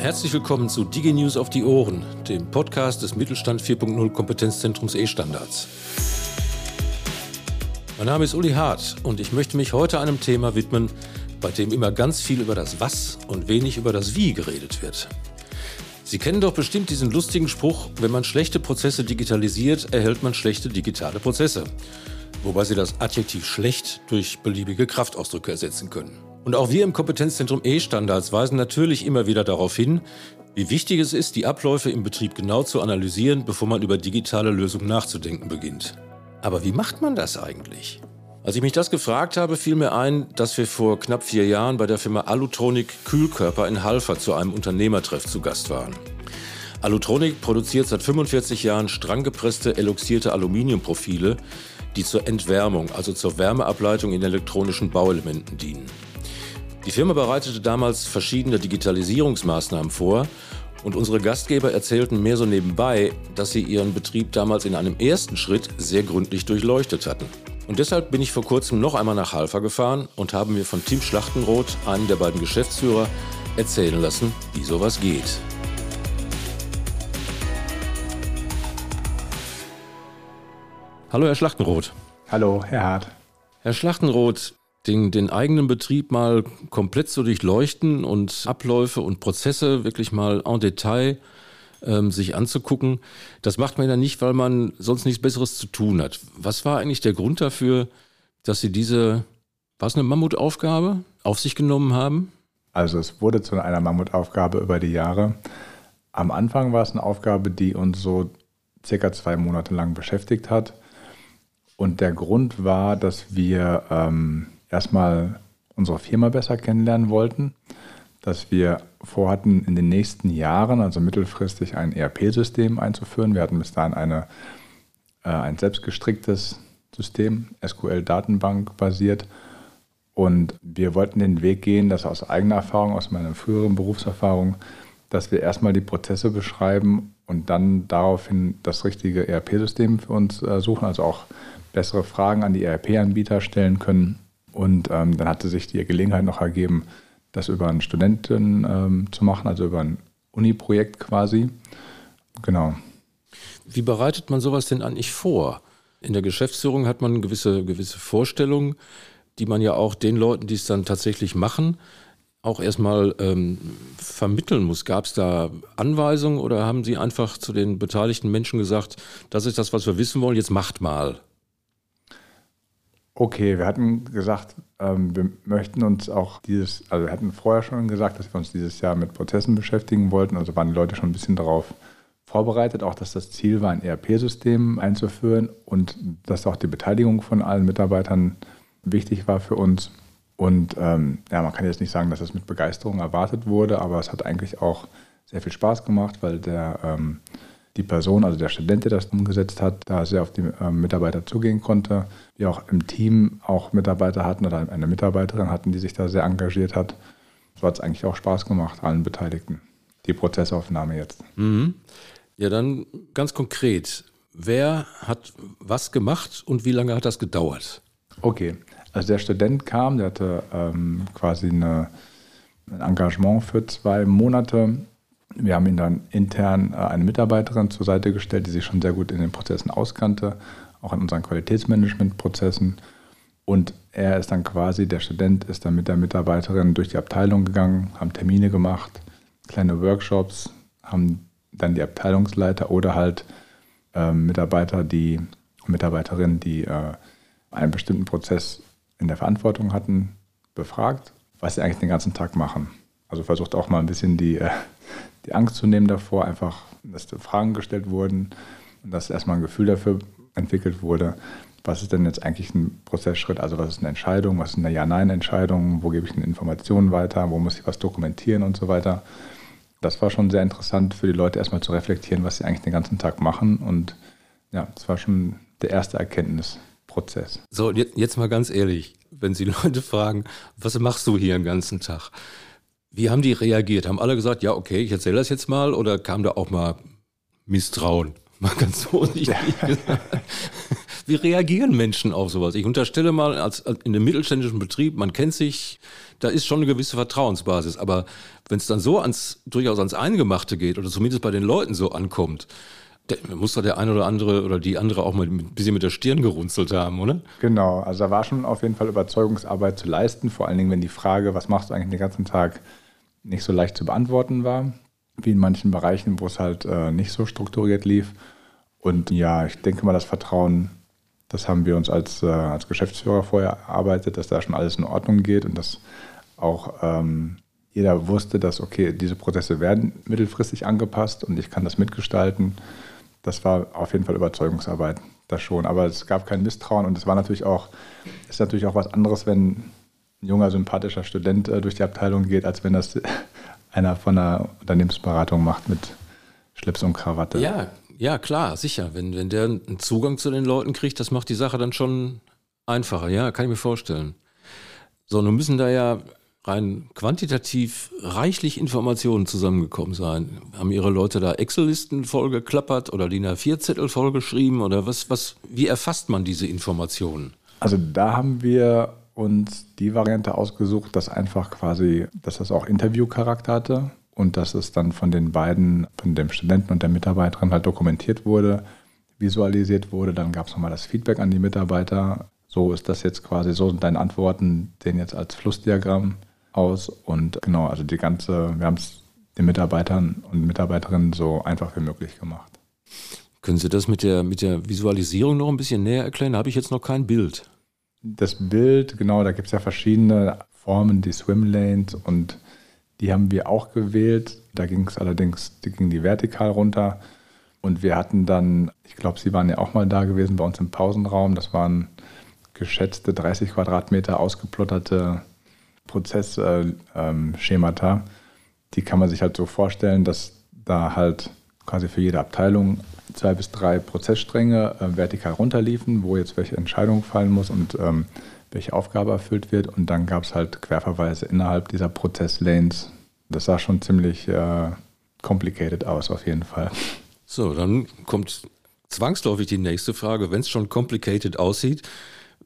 Herzlich willkommen zu DigiNews auf die Ohren, dem Podcast des Mittelstand 4.0 Kompetenzzentrums E-Standards. Mein Name ist Uli Hart und ich möchte mich heute einem Thema widmen, bei dem immer ganz viel über das Was und wenig über das Wie geredet wird. Sie kennen doch bestimmt diesen lustigen Spruch, wenn man schlechte Prozesse digitalisiert, erhält man schlechte digitale Prozesse. Wobei Sie das Adjektiv schlecht durch beliebige Kraftausdrücke ersetzen können. Und auch wir im Kompetenzzentrum E-Standards weisen natürlich immer wieder darauf hin, wie wichtig es ist, die Abläufe im Betrieb genau zu analysieren, bevor man über digitale Lösungen nachzudenken beginnt. Aber wie macht man das eigentlich? Als ich mich das gefragt habe, fiel mir ein, dass wir vor knapp vier Jahren bei der Firma Alutronic Kühlkörper in Halver zu einem Unternehmertreff zu Gast waren. Alutronic produziert seit 45 Jahren stranggepresste, eloxierte Aluminiumprofile, die zur Entwärmung, also zur Wärmeableitung in elektronischen Bauelementen dienen. Die Firma bereitete damals verschiedene Digitalisierungsmaßnahmen vor und unsere Gastgeber erzählten mehr so nebenbei, dass sie ihren Betrieb damals in einem ersten Schritt sehr gründlich durchleuchtet hatten. Und deshalb bin ich vor kurzem noch einmal nach Halfa gefahren und habe mir von Tim Schlachtenroth, einem der beiden Geschäftsführer, erzählen lassen, wie sowas geht. Hallo, Herr Schlachtenroth. Hallo, Herr Hart. Herr Schlachtenroth, den, den eigenen Betrieb mal komplett zu durchleuchten und Abläufe und Prozesse wirklich mal en Detail ähm, sich anzugucken. Das macht man ja nicht, weil man sonst nichts Besseres zu tun hat. Was war eigentlich der Grund dafür, dass Sie diese, war es eine Mammutaufgabe, auf sich genommen haben? Also es wurde zu einer Mammutaufgabe über die Jahre. Am Anfang war es eine Aufgabe, die uns so circa zwei Monate lang beschäftigt hat. Und der Grund war, dass wir ähm, erstmal unsere Firma besser kennenlernen wollten, dass wir vorhatten, in den nächsten Jahren, also mittelfristig, ein ERP-System einzuführen. Wir hatten bis dahin eine, äh, ein selbstgestricktes System, SQL-Datenbank basiert. Und wir wollten den Weg gehen, dass aus eigener Erfahrung, aus meiner früheren Berufserfahrung, dass wir erstmal die Prozesse beschreiben und dann daraufhin das richtige ERP-System für uns äh, suchen, also auch bessere Fragen an die ERP-Anbieter stellen können und ähm, dann hatte sich die Gelegenheit noch ergeben, das über einen Studenten ähm, zu machen, also über ein Uni-Projekt quasi. Genau. Wie bereitet man sowas denn eigentlich vor? In der Geschäftsführung hat man gewisse, gewisse Vorstellungen, die man ja auch den Leuten, die es dann tatsächlich machen, auch erstmal ähm, vermitteln muss. Gab es da Anweisungen oder haben Sie einfach zu den beteiligten Menschen gesagt, das ist das, was wir wissen wollen, jetzt macht mal? Okay, wir hatten gesagt, ähm, wir möchten uns auch dieses, also wir hatten vorher schon gesagt, dass wir uns dieses Jahr mit Prozessen beschäftigen wollten. Also waren die Leute schon ein bisschen darauf vorbereitet, auch dass das Ziel war, ein ERP-System einzuführen und dass auch die Beteiligung von allen Mitarbeitern wichtig war für uns. Und ähm, ja, man kann jetzt nicht sagen, dass es mit Begeisterung erwartet wurde, aber es hat eigentlich auch sehr viel Spaß gemacht, weil der ähm, die Person, also der Student, der das umgesetzt hat, da sehr auf die äh, Mitarbeiter zugehen konnte. Wir auch im Team auch Mitarbeiter hatten oder eine Mitarbeiterin hatten, die sich da sehr engagiert hat. So hat es eigentlich auch Spaß gemacht, allen Beteiligten. Die Prozessaufnahme jetzt. Mhm. Ja, dann ganz konkret. Wer hat was gemacht und wie lange hat das gedauert? Okay, also der Student kam, der hatte ähm, quasi eine, ein Engagement für zwei Monate wir haben ihm dann intern äh, eine Mitarbeiterin zur Seite gestellt, die sich schon sehr gut in den Prozessen auskannte, auch in unseren Qualitätsmanagementprozessen. Und er ist dann quasi, der Student ist dann mit der Mitarbeiterin durch die Abteilung gegangen, haben Termine gemacht, kleine Workshops, haben dann die Abteilungsleiter oder halt äh, Mitarbeiter, die Mitarbeiterinnen, die äh, einen bestimmten Prozess in der Verantwortung hatten, befragt, was sie eigentlich den ganzen Tag machen. Also versucht auch mal ein bisschen die, äh, die Angst zu nehmen davor, einfach, dass Fragen gestellt wurden und dass erstmal ein Gefühl dafür entwickelt wurde, was ist denn jetzt eigentlich ein Prozessschritt, also was ist eine Entscheidung, was ist eine Ja-Nein-Entscheidung, wo gebe ich eine Information weiter, wo muss ich was dokumentieren und so weiter. Das war schon sehr interessant für die Leute erstmal zu reflektieren, was sie eigentlich den ganzen Tag machen und ja, das war schon der erste Erkenntnisprozess. So, jetzt mal ganz ehrlich, wenn Sie Leute fragen, was machst du hier den ganzen Tag? Wie haben die reagiert? Haben alle gesagt, ja, okay, ich erzähle das jetzt mal oder kam da auch mal Misstrauen? Mal ganz vorsichtig gesagt. Wie reagieren Menschen auf sowas? Ich unterstelle mal, als, als in einem mittelständischen Betrieb, man kennt sich, da ist schon eine gewisse Vertrauensbasis. Aber wenn es dann so ans, durchaus ans Eingemachte geht oder zumindest bei den Leuten so ankommt, der, muss da der eine oder andere oder die andere auch mal ein bisschen mit der Stirn gerunzelt haben, oder? Genau, also da war schon auf jeden Fall Überzeugungsarbeit zu leisten, vor allen Dingen, wenn die Frage, was machst du eigentlich den ganzen Tag, nicht so leicht zu beantworten war, wie in manchen Bereichen, wo es halt äh, nicht so strukturiert lief. Und ja, ich denke mal, das Vertrauen, das haben wir uns als, äh, als Geschäftsführer vorher erarbeitet, dass da schon alles in Ordnung geht und dass auch ähm, jeder wusste, dass, okay, diese Prozesse werden mittelfristig angepasst und ich kann das mitgestalten. Das war auf jeden Fall Überzeugungsarbeit, das schon. Aber es gab kein Misstrauen und es war natürlich auch, ist natürlich auch was anderes, wenn ein junger, sympathischer Student äh, durch die Abteilung geht, als wenn das einer von einer Unternehmensberatung macht mit Schlips und Krawatte. Ja, ja, klar, sicher. Wenn, wenn der einen Zugang zu den Leuten kriegt, das macht die Sache dann schon einfacher. Ja, kann ich mir vorstellen. So, nun müssen da ja rein quantitativ reichlich Informationen zusammengekommen sein. Haben Ihre Leute da Excel-Listen vollgeklappert oder DIN A4-Zettel vollgeschrieben oder was, was, wie erfasst man diese Informationen? Also da haben wir uns die Variante ausgesucht, dass einfach quasi, dass das auch Interviewcharakter hatte und dass es dann von den beiden, von dem Studenten und der Mitarbeiterin halt dokumentiert wurde, visualisiert wurde. Dann gab es nochmal das Feedback an die Mitarbeiter. So ist das jetzt quasi, so sind deine Antworten, sehen jetzt als Flussdiagramm aus. Und genau, also die ganze, wir haben es den Mitarbeitern und Mitarbeiterinnen so einfach wie möglich gemacht. Können Sie das mit der, mit der Visualisierung noch ein bisschen näher erklären? Da habe ich jetzt noch kein Bild das Bild, genau, da gibt es ja verschiedene Formen, die Swimlanes und die haben wir auch gewählt. Da ging es allerdings, die ging die vertikal runter. Und wir hatten dann, ich glaube, Sie waren ja auch mal da gewesen bei uns im Pausenraum. Das waren geschätzte 30 Quadratmeter ausgeplotterte Prozessschemata. Äh, ähm, die kann man sich halt so vorstellen, dass da halt quasi für jede Abteilung zwei bis drei Prozessstränge äh, vertikal runterliefen, wo jetzt welche Entscheidung fallen muss und ähm, welche Aufgabe erfüllt wird. Und dann gab es halt Querverweise innerhalb dieser Prozesslanes. Das sah schon ziemlich äh, complicated aus, auf jeden Fall. So, dann kommt zwangsläufig die nächste Frage. Wenn es schon complicated aussieht,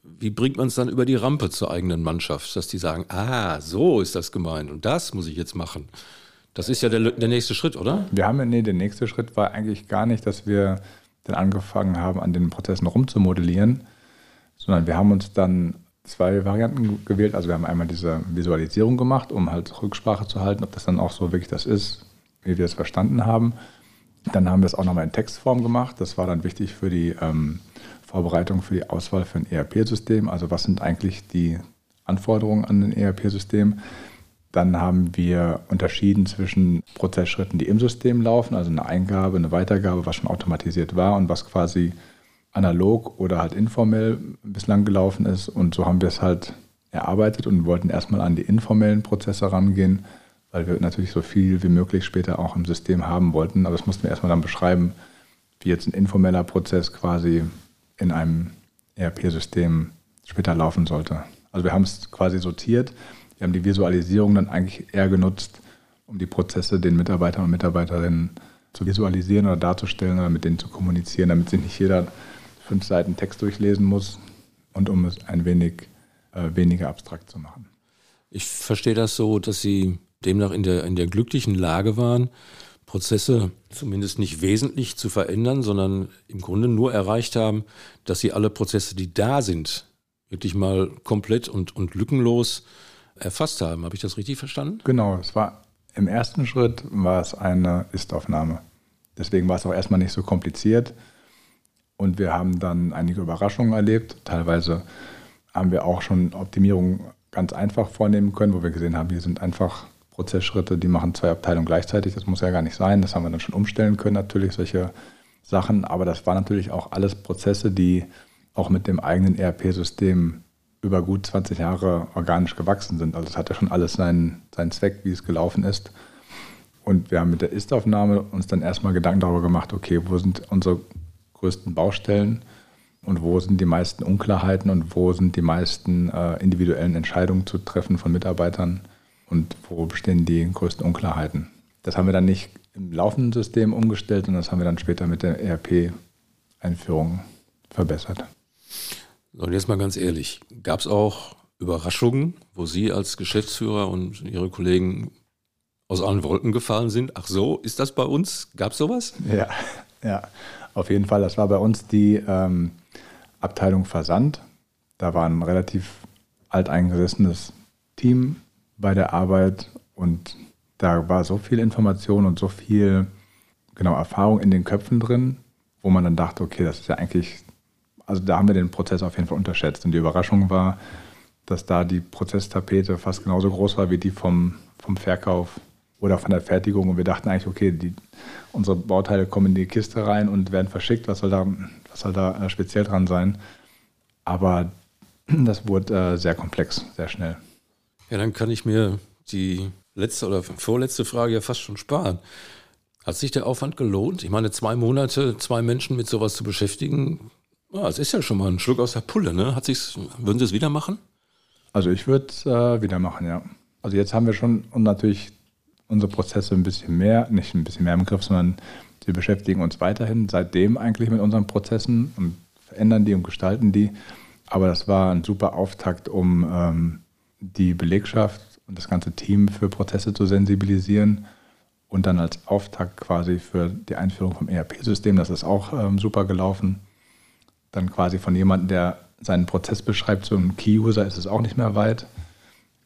wie bringt man es dann über die Rampe zur eigenen Mannschaft, dass die sagen, ah, so ist das gemeint und das muss ich jetzt machen? Das ist ja der, der nächste Schritt, oder? Wir haben, nee, der nächste Schritt war eigentlich gar nicht, dass wir dann angefangen haben, an den Prozessen rumzumodellieren, sondern wir haben uns dann zwei Varianten gewählt. Also wir haben einmal diese Visualisierung gemacht, um halt Rücksprache zu halten, ob das dann auch so wirklich das ist, wie wir es verstanden haben. Dann haben wir es auch nochmal in Textform gemacht. Das war dann wichtig für die ähm, Vorbereitung für die Auswahl für ein ERP-System. Also was sind eigentlich die Anforderungen an ein ERP-System? Dann haben wir unterschieden zwischen Prozessschritten, die im System laufen, also eine Eingabe, eine Weitergabe, was schon automatisiert war und was quasi analog oder halt informell bislang gelaufen ist. Und so haben wir es halt erarbeitet und wollten erstmal an die informellen Prozesse rangehen, weil wir natürlich so viel wie möglich später auch im System haben wollten. Aber das mussten wir erstmal dann beschreiben, wie jetzt ein informeller Prozess quasi in einem ERP-System später laufen sollte. Also wir haben es quasi sortiert wir haben die Visualisierung dann eigentlich eher genutzt, um die Prozesse den Mitarbeitern und Mitarbeiterinnen zu visualisieren oder darzustellen oder mit denen zu kommunizieren, damit sich nicht jeder fünf Seiten Text durchlesen muss und um es ein wenig äh, weniger abstrakt zu machen. Ich verstehe das so, dass Sie demnach in der, in der glücklichen Lage waren, Prozesse zumindest nicht wesentlich zu verändern, sondern im Grunde nur erreicht haben, dass Sie alle Prozesse, die da sind, wirklich mal komplett und, und lückenlos erfasst haben. Habe ich das richtig verstanden? Genau, es war im ersten Schritt war es eine Ist-Aufnahme. Deswegen war es auch erstmal nicht so kompliziert. Und wir haben dann einige Überraschungen erlebt. Teilweise haben wir auch schon Optimierungen ganz einfach vornehmen können, wo wir gesehen haben, hier sind einfach Prozessschritte, die machen zwei Abteilungen gleichzeitig. Das muss ja gar nicht sein. Das haben wir dann schon umstellen können, natürlich, solche Sachen. Aber das waren natürlich auch alles Prozesse, die auch mit dem eigenen ERP-System über gut 20 Jahre organisch gewachsen sind. Also es hatte schon alles seinen, seinen Zweck, wie es gelaufen ist. Und wir haben mit der Ist-Aufnahme uns dann erstmal Gedanken darüber gemacht, okay, wo sind unsere größten Baustellen und wo sind die meisten Unklarheiten und wo sind die meisten äh, individuellen Entscheidungen zu treffen von Mitarbeitern und wo bestehen die größten Unklarheiten. Das haben wir dann nicht im laufenden System umgestellt, sondern das haben wir dann später mit der ERP-Einführung verbessert. Und jetzt mal ganz ehrlich, gab es auch Überraschungen, wo Sie als Geschäftsführer und Ihre Kollegen aus allen Wolken gefallen sind? Ach so, ist das bei uns? Gab es sowas? Ja, ja, auf jeden Fall. Das war bei uns die ähm, Abteilung Versand. Da war ein relativ alteingesessenes Team bei der Arbeit und da war so viel Information und so viel genau Erfahrung in den Köpfen drin, wo man dann dachte, okay, das ist ja eigentlich, also da haben wir den Prozess auf jeden Fall unterschätzt. Und die Überraschung war, dass da die Prozesstapete fast genauso groß war wie die vom, vom Verkauf oder von der Fertigung. Und wir dachten eigentlich, okay, die, unsere Bauteile kommen in die Kiste rein und werden verschickt. Was soll da, was soll da äh, speziell dran sein? Aber das wurde äh, sehr komplex, sehr schnell. Ja, dann kann ich mir die letzte oder vorletzte Frage ja fast schon sparen. Hat sich der Aufwand gelohnt? Ich meine, zwei Monate, zwei Menschen mit sowas zu beschäftigen, ja, es ist ja schon mal ein Schluck aus der Pulle, ne? Hat sich's, würden Sie es wieder machen? Also ich würde es äh, wieder machen, ja. Also jetzt haben wir schon und natürlich unsere Prozesse ein bisschen mehr, nicht ein bisschen mehr im Griff, sondern wir beschäftigen uns weiterhin seitdem eigentlich mit unseren Prozessen und verändern die und gestalten die. Aber das war ein super Auftakt, um ähm, die Belegschaft und das ganze Team für Prozesse zu sensibilisieren und dann als Auftakt quasi für die Einführung vom ERP-System, das ist auch ähm, super gelaufen. Dann quasi von jemandem, der seinen Prozess beschreibt, zum Key-User ist es auch nicht mehr weit.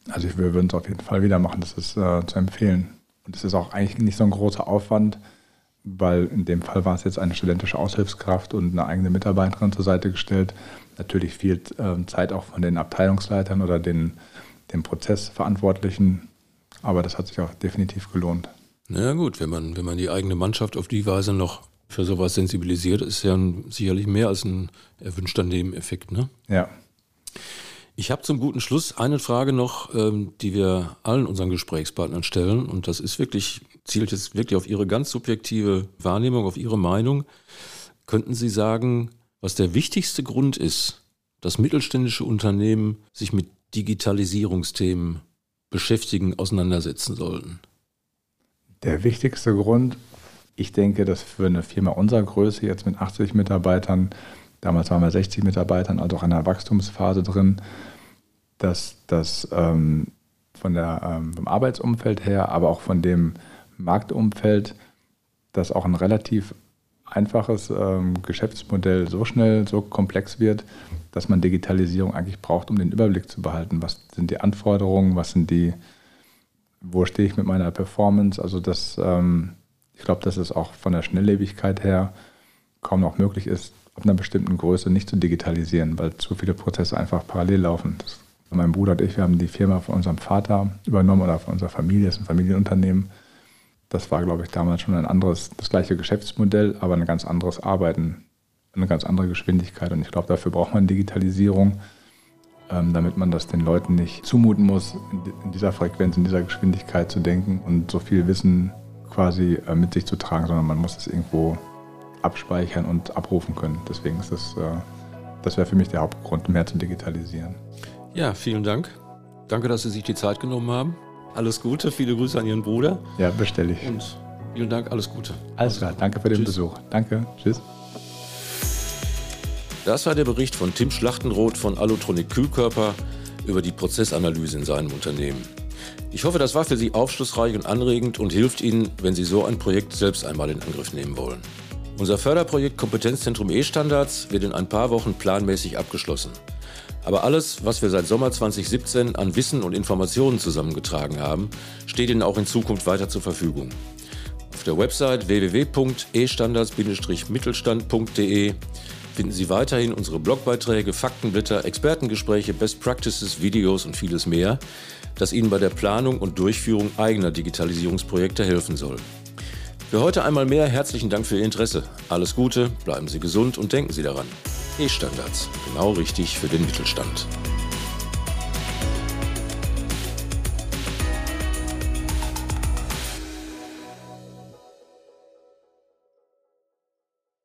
Also ich, wir würden es auf jeden Fall wieder machen, das ist äh, zu empfehlen. Und es ist auch eigentlich nicht so ein großer Aufwand, weil in dem Fall war es jetzt eine studentische Aushilfskraft und eine eigene Mitarbeiterin zur Seite gestellt. Natürlich viel äh, Zeit auch von den Abteilungsleitern oder den, den Prozessverantwortlichen, aber das hat sich auch definitiv gelohnt. Na ja, gut, wenn man, wenn man die eigene Mannschaft auf die Weise noch für sowas sensibilisiert, ist ja ein, sicherlich mehr als ein erwünschter Nebeneffekt. Ne? Ja. Ich habe zum guten Schluss eine Frage noch, ähm, die wir allen unseren Gesprächspartnern stellen. Und das ist wirklich, zielt jetzt wirklich auf Ihre ganz subjektive Wahrnehmung, auf Ihre Meinung. Könnten Sie sagen, was der wichtigste Grund ist, dass mittelständische Unternehmen sich mit Digitalisierungsthemen beschäftigen, auseinandersetzen sollten? Der wichtigste Grund ich denke, dass für eine Firma unserer Größe jetzt mit 80 Mitarbeitern, damals waren wir 60 Mitarbeitern, also auch in einer Wachstumsphase drin, dass das ähm, von der, ähm, vom Arbeitsumfeld her, aber auch von dem Marktumfeld, dass auch ein relativ einfaches ähm, Geschäftsmodell so schnell, so komplex wird, dass man Digitalisierung eigentlich braucht, um den Überblick zu behalten. Was sind die Anforderungen, was sind die, wo stehe ich mit meiner Performance? Also das ähm, ich glaube, dass es auch von der Schnelllebigkeit her kaum noch möglich ist, ab einer bestimmten Größe nicht zu digitalisieren, weil zu viele Prozesse einfach parallel laufen. Das, mein Bruder und ich, wir haben die Firma von unserem Vater übernommen oder von unserer Familie, das ist ein Familienunternehmen. Das war, glaube ich, damals schon ein anderes, das gleiche Geschäftsmodell, aber ein ganz anderes Arbeiten, eine ganz andere Geschwindigkeit. Und ich glaube, dafür braucht man Digitalisierung, ähm, damit man das den Leuten nicht zumuten muss, in dieser Frequenz, in dieser Geschwindigkeit zu denken und so viel Wissen quasi äh, mit sich zu tragen, sondern man muss es irgendwo abspeichern und abrufen können. Deswegen ist das, äh, das wäre für mich der Hauptgrund, mehr zu digitalisieren. Ja, vielen Dank. Danke, dass Sie sich die Zeit genommen haben. Alles Gute, viele Grüße an Ihren Bruder. Ja, bestelle ich. Und vielen Dank, alles Gute. Alles klar, danke für den Tschüss. Besuch. Danke, tschüss. Das war der Bericht von Tim Schlachtenroth von Allotronic Kühlkörper über die Prozessanalyse in seinem Unternehmen. Ich hoffe, das war für Sie aufschlussreich und anregend und hilft Ihnen, wenn Sie so ein Projekt selbst einmal in Angriff nehmen wollen. Unser Förderprojekt Kompetenzzentrum E-Standards wird in ein paar Wochen planmäßig abgeschlossen. Aber alles, was wir seit Sommer 2017 an Wissen und Informationen zusammengetragen haben, steht Ihnen auch in Zukunft weiter zur Verfügung. Auf der Website www.estandards-mittelstand.de finden Sie weiterhin unsere Blogbeiträge, Faktenblätter, Expertengespräche, Best Practices, Videos und vieles mehr das Ihnen bei der Planung und Durchführung eigener Digitalisierungsprojekte helfen soll. Für heute einmal mehr herzlichen Dank für Ihr Interesse. Alles Gute, bleiben Sie gesund und denken Sie daran. E-Standards, genau richtig für den Mittelstand.